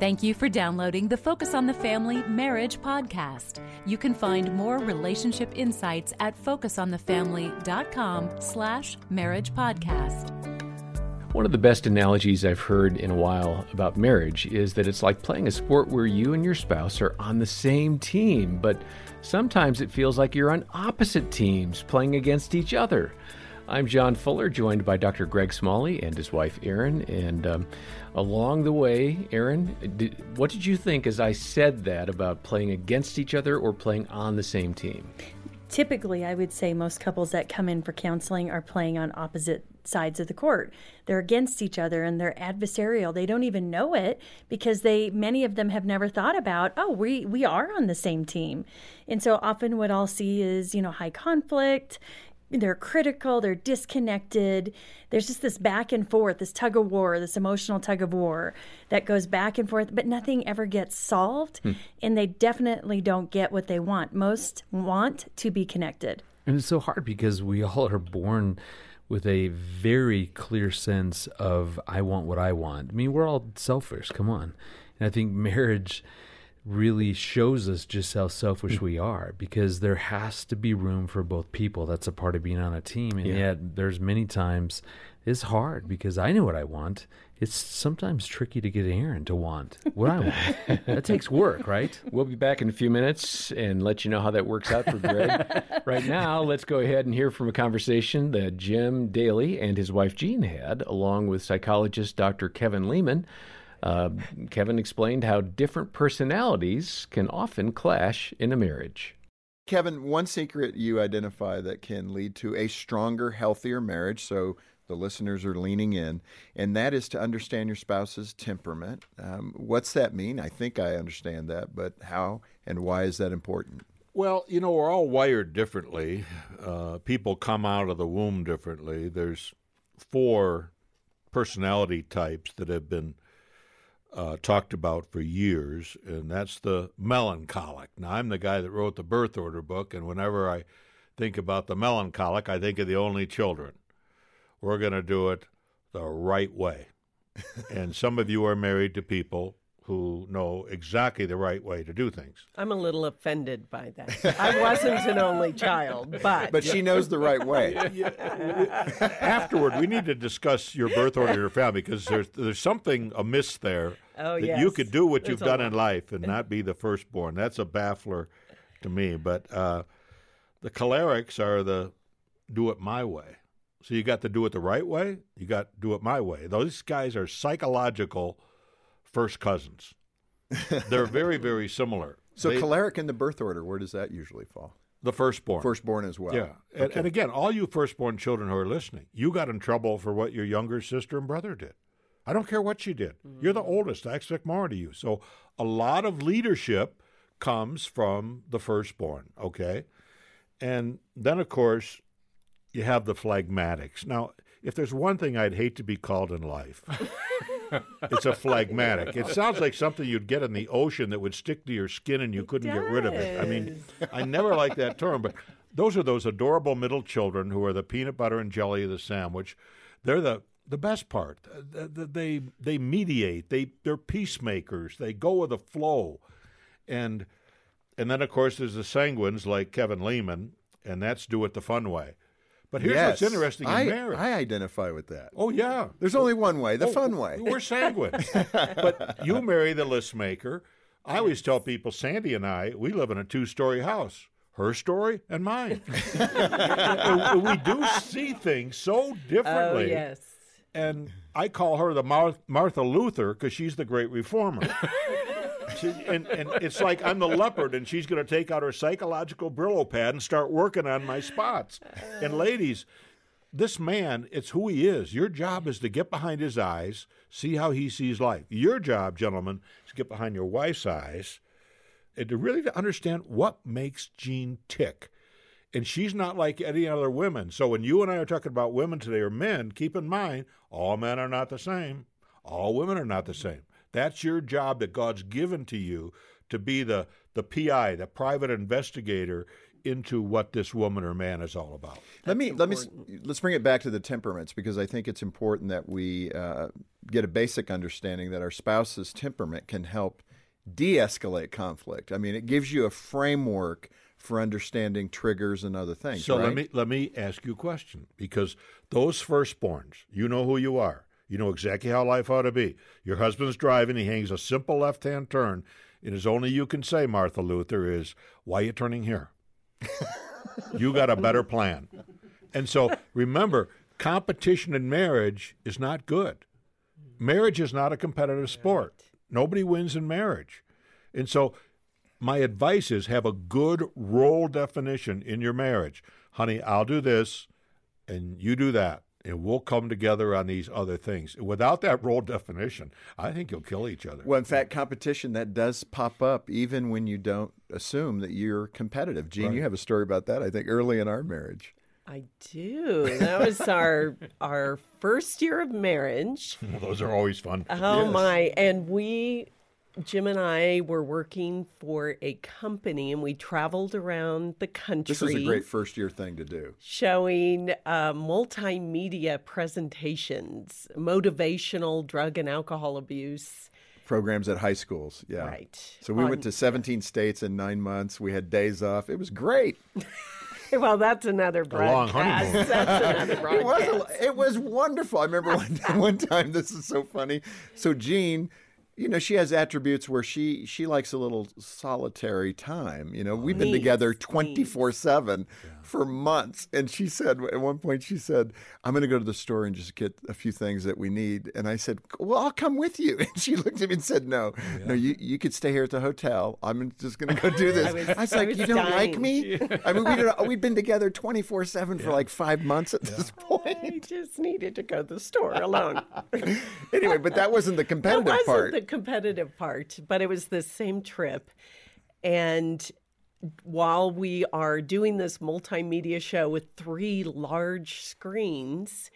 Thank you for downloading the Focus on the Family Marriage podcast. You can find more relationship insights at focusonthefamily.com slash marriage podcast. One of the best analogies I've heard in a while about marriage is that it's like playing a sport where you and your spouse are on the same team, but sometimes it feels like you're on opposite teams playing against each other. I'm John Fuller, joined by Dr. Greg Smalley and his wife Erin. And um, along the way, Erin, what did you think as I said that about playing against each other or playing on the same team? Typically, I would say most couples that come in for counseling are playing on opposite sides of the court. They're against each other and they're adversarial. They don't even know it because they many of them have never thought about, oh, we we are on the same team. And so often what I'll see is, you know, high conflict, they're critical, they're disconnected. There's just this back and forth, this tug of war, this emotional tug of war that goes back and forth, but nothing ever gets solved. Hmm. And they definitely don't get what they want. Most want to be connected. And it's so hard because we all are born with a very clear sense of, I want what I want. I mean, we're all selfish, come on. And I think marriage really shows us just how selfish mm. we are because there has to be room for both people. That's a part of being on a team. And yeah. yet there's many times it's hard because I know what I want. It's sometimes tricky to get Erin to want what I want. that takes work, right? We'll be back in a few minutes and let you know how that works out for Greg. right now, let's go ahead and hear from a conversation that Jim Daly and his wife Jean had, along with psychologist Dr. Kevin Leman uh, Kevin explained how different personalities can often clash in a marriage. Kevin, one secret you identify that can lead to a stronger, healthier marriage. So the listeners are leaning in, and that is to understand your spouse's temperament. Um, what's that mean? I think I understand that, but how and why is that important? Well, you know, we're all wired differently. Uh, people come out of the womb differently. There's four personality types that have been uh, talked about for years, and that's the melancholic. Now, I'm the guy that wrote the birth order book, and whenever I think about the melancholic, I think of the only children. We're going to do it the right way. and some of you are married to people who know exactly the right way to do things. I'm a little offended by that. I wasn't an only child, but but she knows the right way. Afterward, we need to discuss your birth order, your family, because there's there's something amiss there. Oh, that yes. you could do what there's you've done in life and not be the firstborn. That's a baffler to me. But uh, the cholerics are the do it my way. So you got to do it the right way. You got to do it my way. Those guys are psychological first cousins. They're very, very similar. So they, choleric in the birth order, where does that usually fall? The firstborn. Firstborn as well. Yeah. And, okay. and again, all you firstborn children who are listening, you got in trouble for what your younger sister and brother did. I don't care what she did. Mm-hmm. You're the oldest. I expect more out of you. So a lot of leadership comes from the firstborn, okay? And then, of course, you have the phlegmatics. Now, if there's one thing I'd hate to be called in life, it's a phlegmatic. It sounds like something you'd get in the ocean that would stick to your skin and you couldn't get rid of it. I mean, I never liked that term, but those are those adorable middle children who are the peanut butter and jelly of the sandwich. They're the the best part. Uh, they they mediate. They they're peacemakers. They go with the flow, and and then of course there's the sanguines like Kevin Leman, and that's do it the fun way. But here's yes. what's interesting in I, marriage. I identify with that. Oh yeah, there's only one way, the oh, fun way. We're sanguine, but you marry the list maker. I always tell people, Sande and I, we live in a two-story house. Her story and mine. we do see things so differently. Oh, yes. And I call her the Martha Luther because she's the great reformer. And, and it's like I'm the leopard, and she's going to take out her psychological Brillo pad and start working on my spots. And ladies, this man, it's who he is. Your job is to get behind his eyes, see how he sees life. Your job, gentlemen, is to get behind your wife's eyes and to really to understand what makes Jean tick. And she's not like any other women. So when you and I are talking about women today or men, keep in mind all men are not the same. All women are not the same. That's your job that God's given to you to be the, the PI, the private investigator into what this woman or man is all about. let me let me let's bring it back to the temperaments because I think it's important that we uh, get a basic understanding that our spouse's temperament can help de-escalate conflict. I mean, it gives you a framework for understanding triggers and other things. So right? let me let me ask you a question because those firstborns, you know who you are. You know exactly how life ought to be. Your husband's driving, he hangs a simple left-hand turn, and as only you can say, Martha Luther, is why you turning here? you got a better plan. And so remember, competition in marriage is not good. Marriage is not a competitive sport. Nobody wins in marriage. And so my advice is have a good role definition in your marriage. Honey, I'll do this and you do that. And we'll come together on these other things. Without that role definition, I think you'll kill each other. Well, in fact, competition that does pop up even when you don't assume that you're competitive. Jean, you have a story about that. I think early in our marriage. I do. That was our our first year of marriage. Those are always fun. Oh my! And we, Jim and I, were working for a company, and we traveled around the country. This is a great first year thing to do. showing uh, multimedia presentations, motivational drug and alcohol abuse. Programs at high schools. Yeah. Right. So we On- went to 17 states in nine months. We had days off. It was great. Well, that's another long honeymoon. That's another It was, a- it was wonderful. I remember one, one time, this is so funny. So, Jean, you know, she has attributes where she she likes a little solitary time. You know, we've been Needs, together 24 7 for months. And she said, at one point, she said, I'm going to go to the store and just get a few things that we need. And I said, Well, I'll come with you. And she looked at me and said, No, no, you, you could stay here at the hotel. I'm just going to go do this. I was- was, I like, was You don't like dying. me? I mean, we don't, uh, we've been together 24 7 for like five months at this point. I just needed to go to the store alone. anyway, but that wasn't the That competitive wasn't part. the competitive part, but it was the same trip. And while we are doing this multimedia show with three large screens,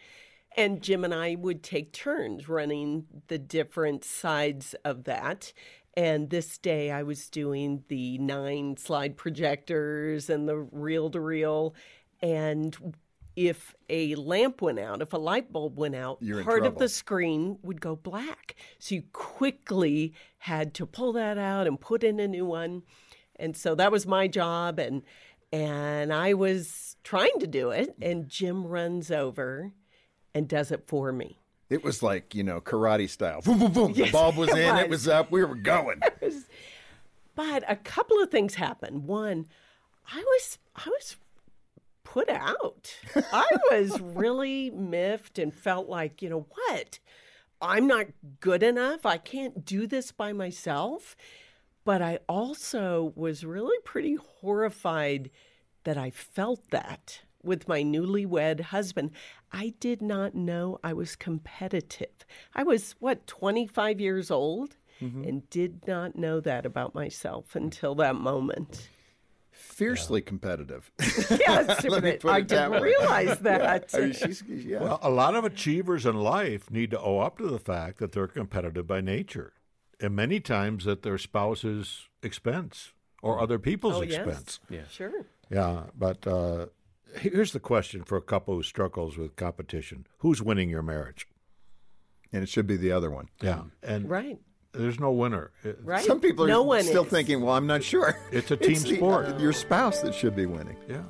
and Jim and I would take turns running the different sides of that. And this day I was doing the nine slide projectors and the reel to reel. And if a lamp went out, if a light bulb went out, You're part of the screen would go black. So you quickly had to pull that out and put in a new one. And so that was my job and and I was trying to do it and Jim runs over and does it for me. It was like, you know, karate style. Boom, boom, boom. The bulb was it in, it was. was up, we were going. But a couple of things happened. One, I was I was put out. I was really miffed and felt like, you know what? I'm not good enough. I can't do this by myself. But I also was really pretty horrified that I felt that with my newlywed husband. I did not know I was competitive. I was, what, 25 years old? Mm-hmm. And did not know that about myself until that moment. Fiercely competitive. Yes, Let me but put I didn't way. realize that. I mean, she's, yeah. Well, a lot of achievers in life need to owe up to the fact that they're competitive by nature, and many times at their spouse's expense or other people's Oh, yes. expense. Sure. Yeah, but uh, here's the question for a couple who struggles with competition: Who's winning your marriage? and it should be the other one. Yeah, and Right. There's no winner. Right. Some people are no one still is. thinking, well, I'm not sure. It's a team the- sport. your spouse that should be winning. Yeah.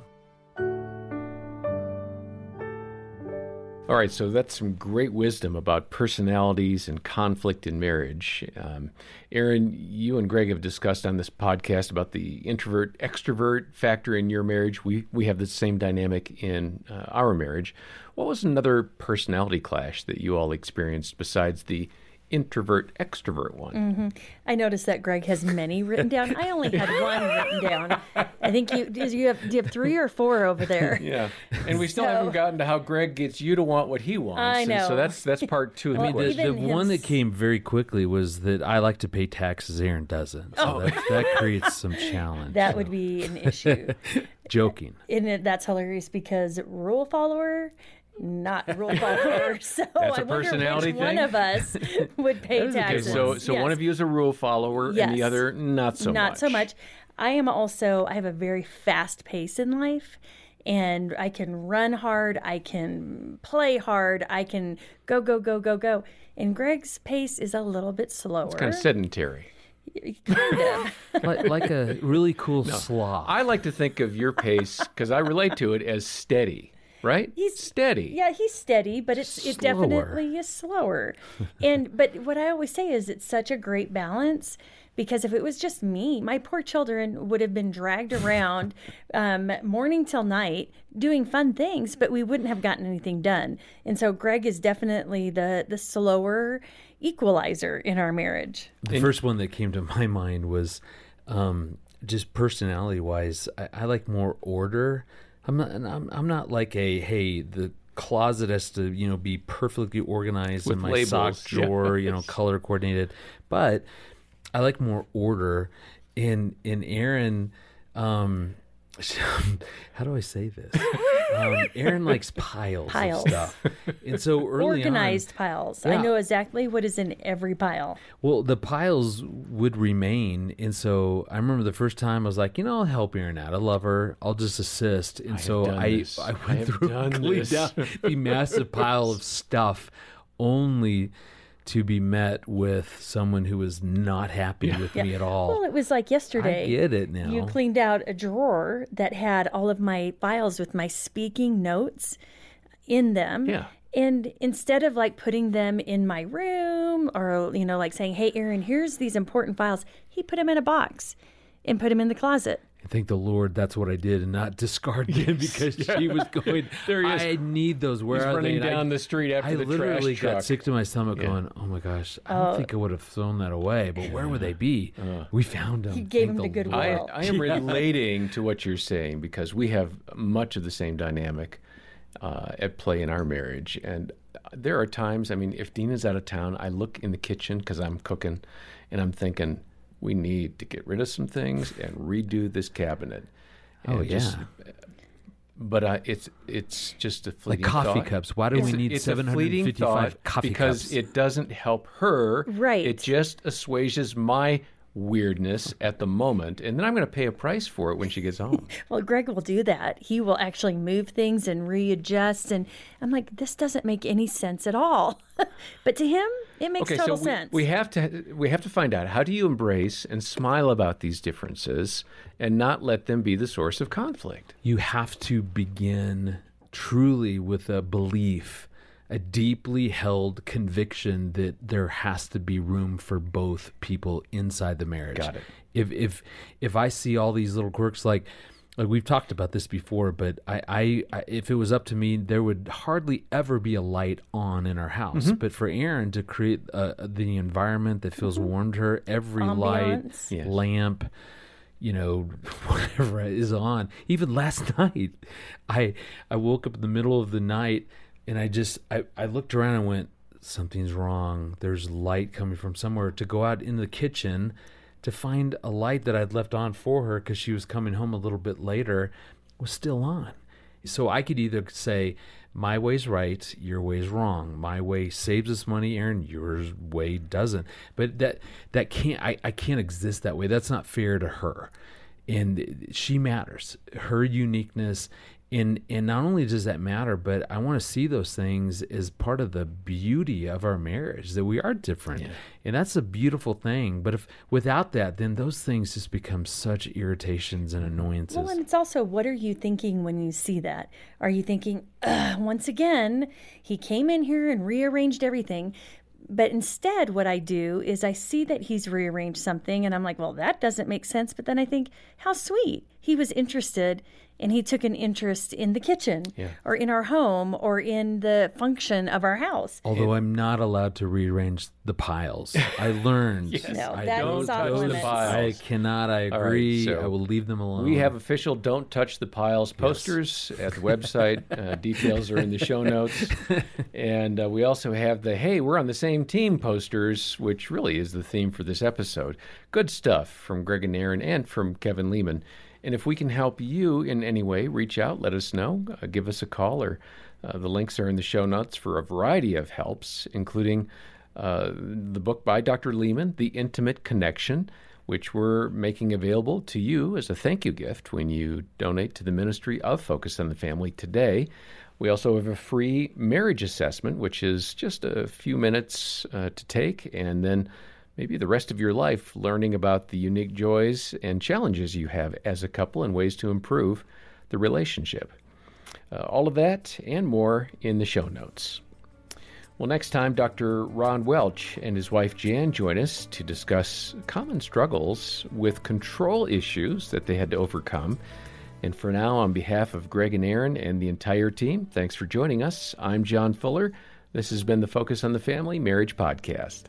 All right, so that's some great wisdom about personalities and conflict in marriage. Um, Erin, you and Greg have discussed on this podcast about the introvert extrovert factor in your marriage. We we have the same dynamic in uh, our marriage. What was another personality clash that you all experienced besides the introvert extrovert one? Mm-hmm. I noticed that Greg has many written down. I only had one written down. I think you do you have do you have three or four over there? Yeah, and we still So- haven't gotten to how Greg gets you to want what he wants. I and know. so that's that's part two of the Well, I mean, the, the even one that came very quickly was that I like to pay taxes. Erin doesn't. So oh. that, that creates some challenge. That so. would be an issue. joking. and that's hilarious because rule follower not rule follower. So That's I a wonder personality which one of us would pay That is Okay, taxes. so so one of you is a rule follower and the other not so not much. so much. I am also I have a very fast pace in life and I can run hard, I can play hard, I can go go go go go. And Greg's pace is a little bit slower. It's kind of sedentary. Kind of. like, like a really cool sloth. I like to think of your pace because I relate to it as steady, right? He's- steady. Yeah, he's steady, but it's it definitely is slower. and but what I always say is it's such a great balance because if it was just me, my poor children would have been dragged around um, morning till night doing fun things, but we wouldn't have gotten anything done. And so Greg is definitely the the slower equalizer in our marriage. The first one that came to my mind was um, just personality wise. I, I like more order. I'm not. I'm, I'm not like a hey the closet has to you know be perfectly organized With and my labels, sock drawer you know color coordinated. But I like more order. In in Erin, um, how do I say this? Um, Erin likes piles, Piles. of stuff, and so early on, Organized piles. I know exactly what is in every pile. Well, the piles would remain, and so I remember the first time I was like, you know, I'll help Erin out. I love her. I'll just assist. And have so I, this. I I went have through done cleaned this. down the massive pile of stuff, only to be met with someone who was not happy with me at all. Well, it was like yesterday. I get it now. You cleaned out a drawer that had all of my files with my speaking notes in them. Yeah. And instead of like putting them in my room or, you know, like saying, hey, Erin, here's these important files, he put them in a box and put them in the closet. I thank the Lord that's what I did and not discard them because she was going, There he is. I need those. Where He's are running they? And I- down the street after I the literally trash truck. got sick to my stomach going, oh my gosh, I don't think I would have thrown that away, but where would they be? we found them. He gave them the Goodwill. Lord. I, I am relating to what you're saying because we have much of the same dynamic uh, at play in our marriage. And there are times, I mean, if Dena's out of town, I look in the kitchen because I'm cooking and I'm thinking, we need to get rid of some things and redo this cabinet. Oh, And just- yeah. but uh, it's it's just a fleeting coffee thought. cups. Why do It's we a- need it's a 755 coffee because cups? Because it doesn't help her. Right. It just assuages my weirdness at the moment, and then I'm going to pay a price for it when she gets home. Well, Greg will do that. He will actually move things and readjust. And I'm like, this doesn't make any sense at all. but to him, it makes okay, total so we, sense. we have to we have to find out how do you embrace and smile about these differences and not let them be the source of conflict. you have to begin truly with a belief, a deeply held conviction that there has to be room for both people inside the marriage. Got it. If if if I see all these little quirks like like we've talked about this before, but I, I, I if it was up to me, there would hardly ever be a light on in our house. Mm-hmm. But for Erin to create uh, the environment that feels warm to her, every light, Yes. lamp, you know, whatever is on. Even last night, I I woke up in the middle of the night and I just I, I looked around and went, something's wrong. There's light coming from somewhere. To go out in the kitchen to find a light that I'd left on for her because she was coming home a little bit later was still on. So I could either say, my way's right, your way's wrong. My way saves us money, Erin. Your way doesn't. But that that can't. I, I can't exist that way. That's not fair to her, and she matters. Her uniqueness, and and not only does that matter, but I want to see those things as part of the beauty of our marriage that we are different, and that's a beautiful thing. But if without that, then those things just become such irritations and annoyances. Well, and it's also what are you thinking when you see that? Are you thinking, Ugh, once again, he came in here and rearranged everything? But instead, what I do is I see that he's rearranged something and I'm like, well, that doesn't make sense. But then I think, how sweet. He was interested and he took an interest in the kitchen or in our home or in the function of our house. Although I'm not allowed to rearrange the piles, I learned. No, I that don't is off touch the piles. I cannot. I All right, agree. so I will leave them alone. We have official "Don't Touch the Piles" posters at the website. Uh, details are in the show notes, and uh, we also have the "Hey, we're on the same team" posters, which really is the theme for this episode. Good stuff from Greg and Erin, and from Kevin Leman. And if we can help you in any way, reach out, let us know, uh, give us a call, or Uh, the links are in the show notes for a variety of helps, including uh, the book by Dr. Leman, The Intimate Connection, which we're making available to you as a thank you gift when you donate to the Ministry of Focus on the Family today. We also have a free marriage assessment, which is just a few minutes uh, to take, and then maybe the rest of your life learning about the unique joys and challenges you have as a couple and ways to improve the relationship. Uh, all of that and more in the show notes. Well, next time, Dr. Ron Welch and his wife Jan join us to discuss common struggles with control issues that they had to overcome. And for now, on behalf of Greg and Erin and the entire team, thanks for joining us. I'm John Fuller. This has been the Focus on the Family Marriage Podcast.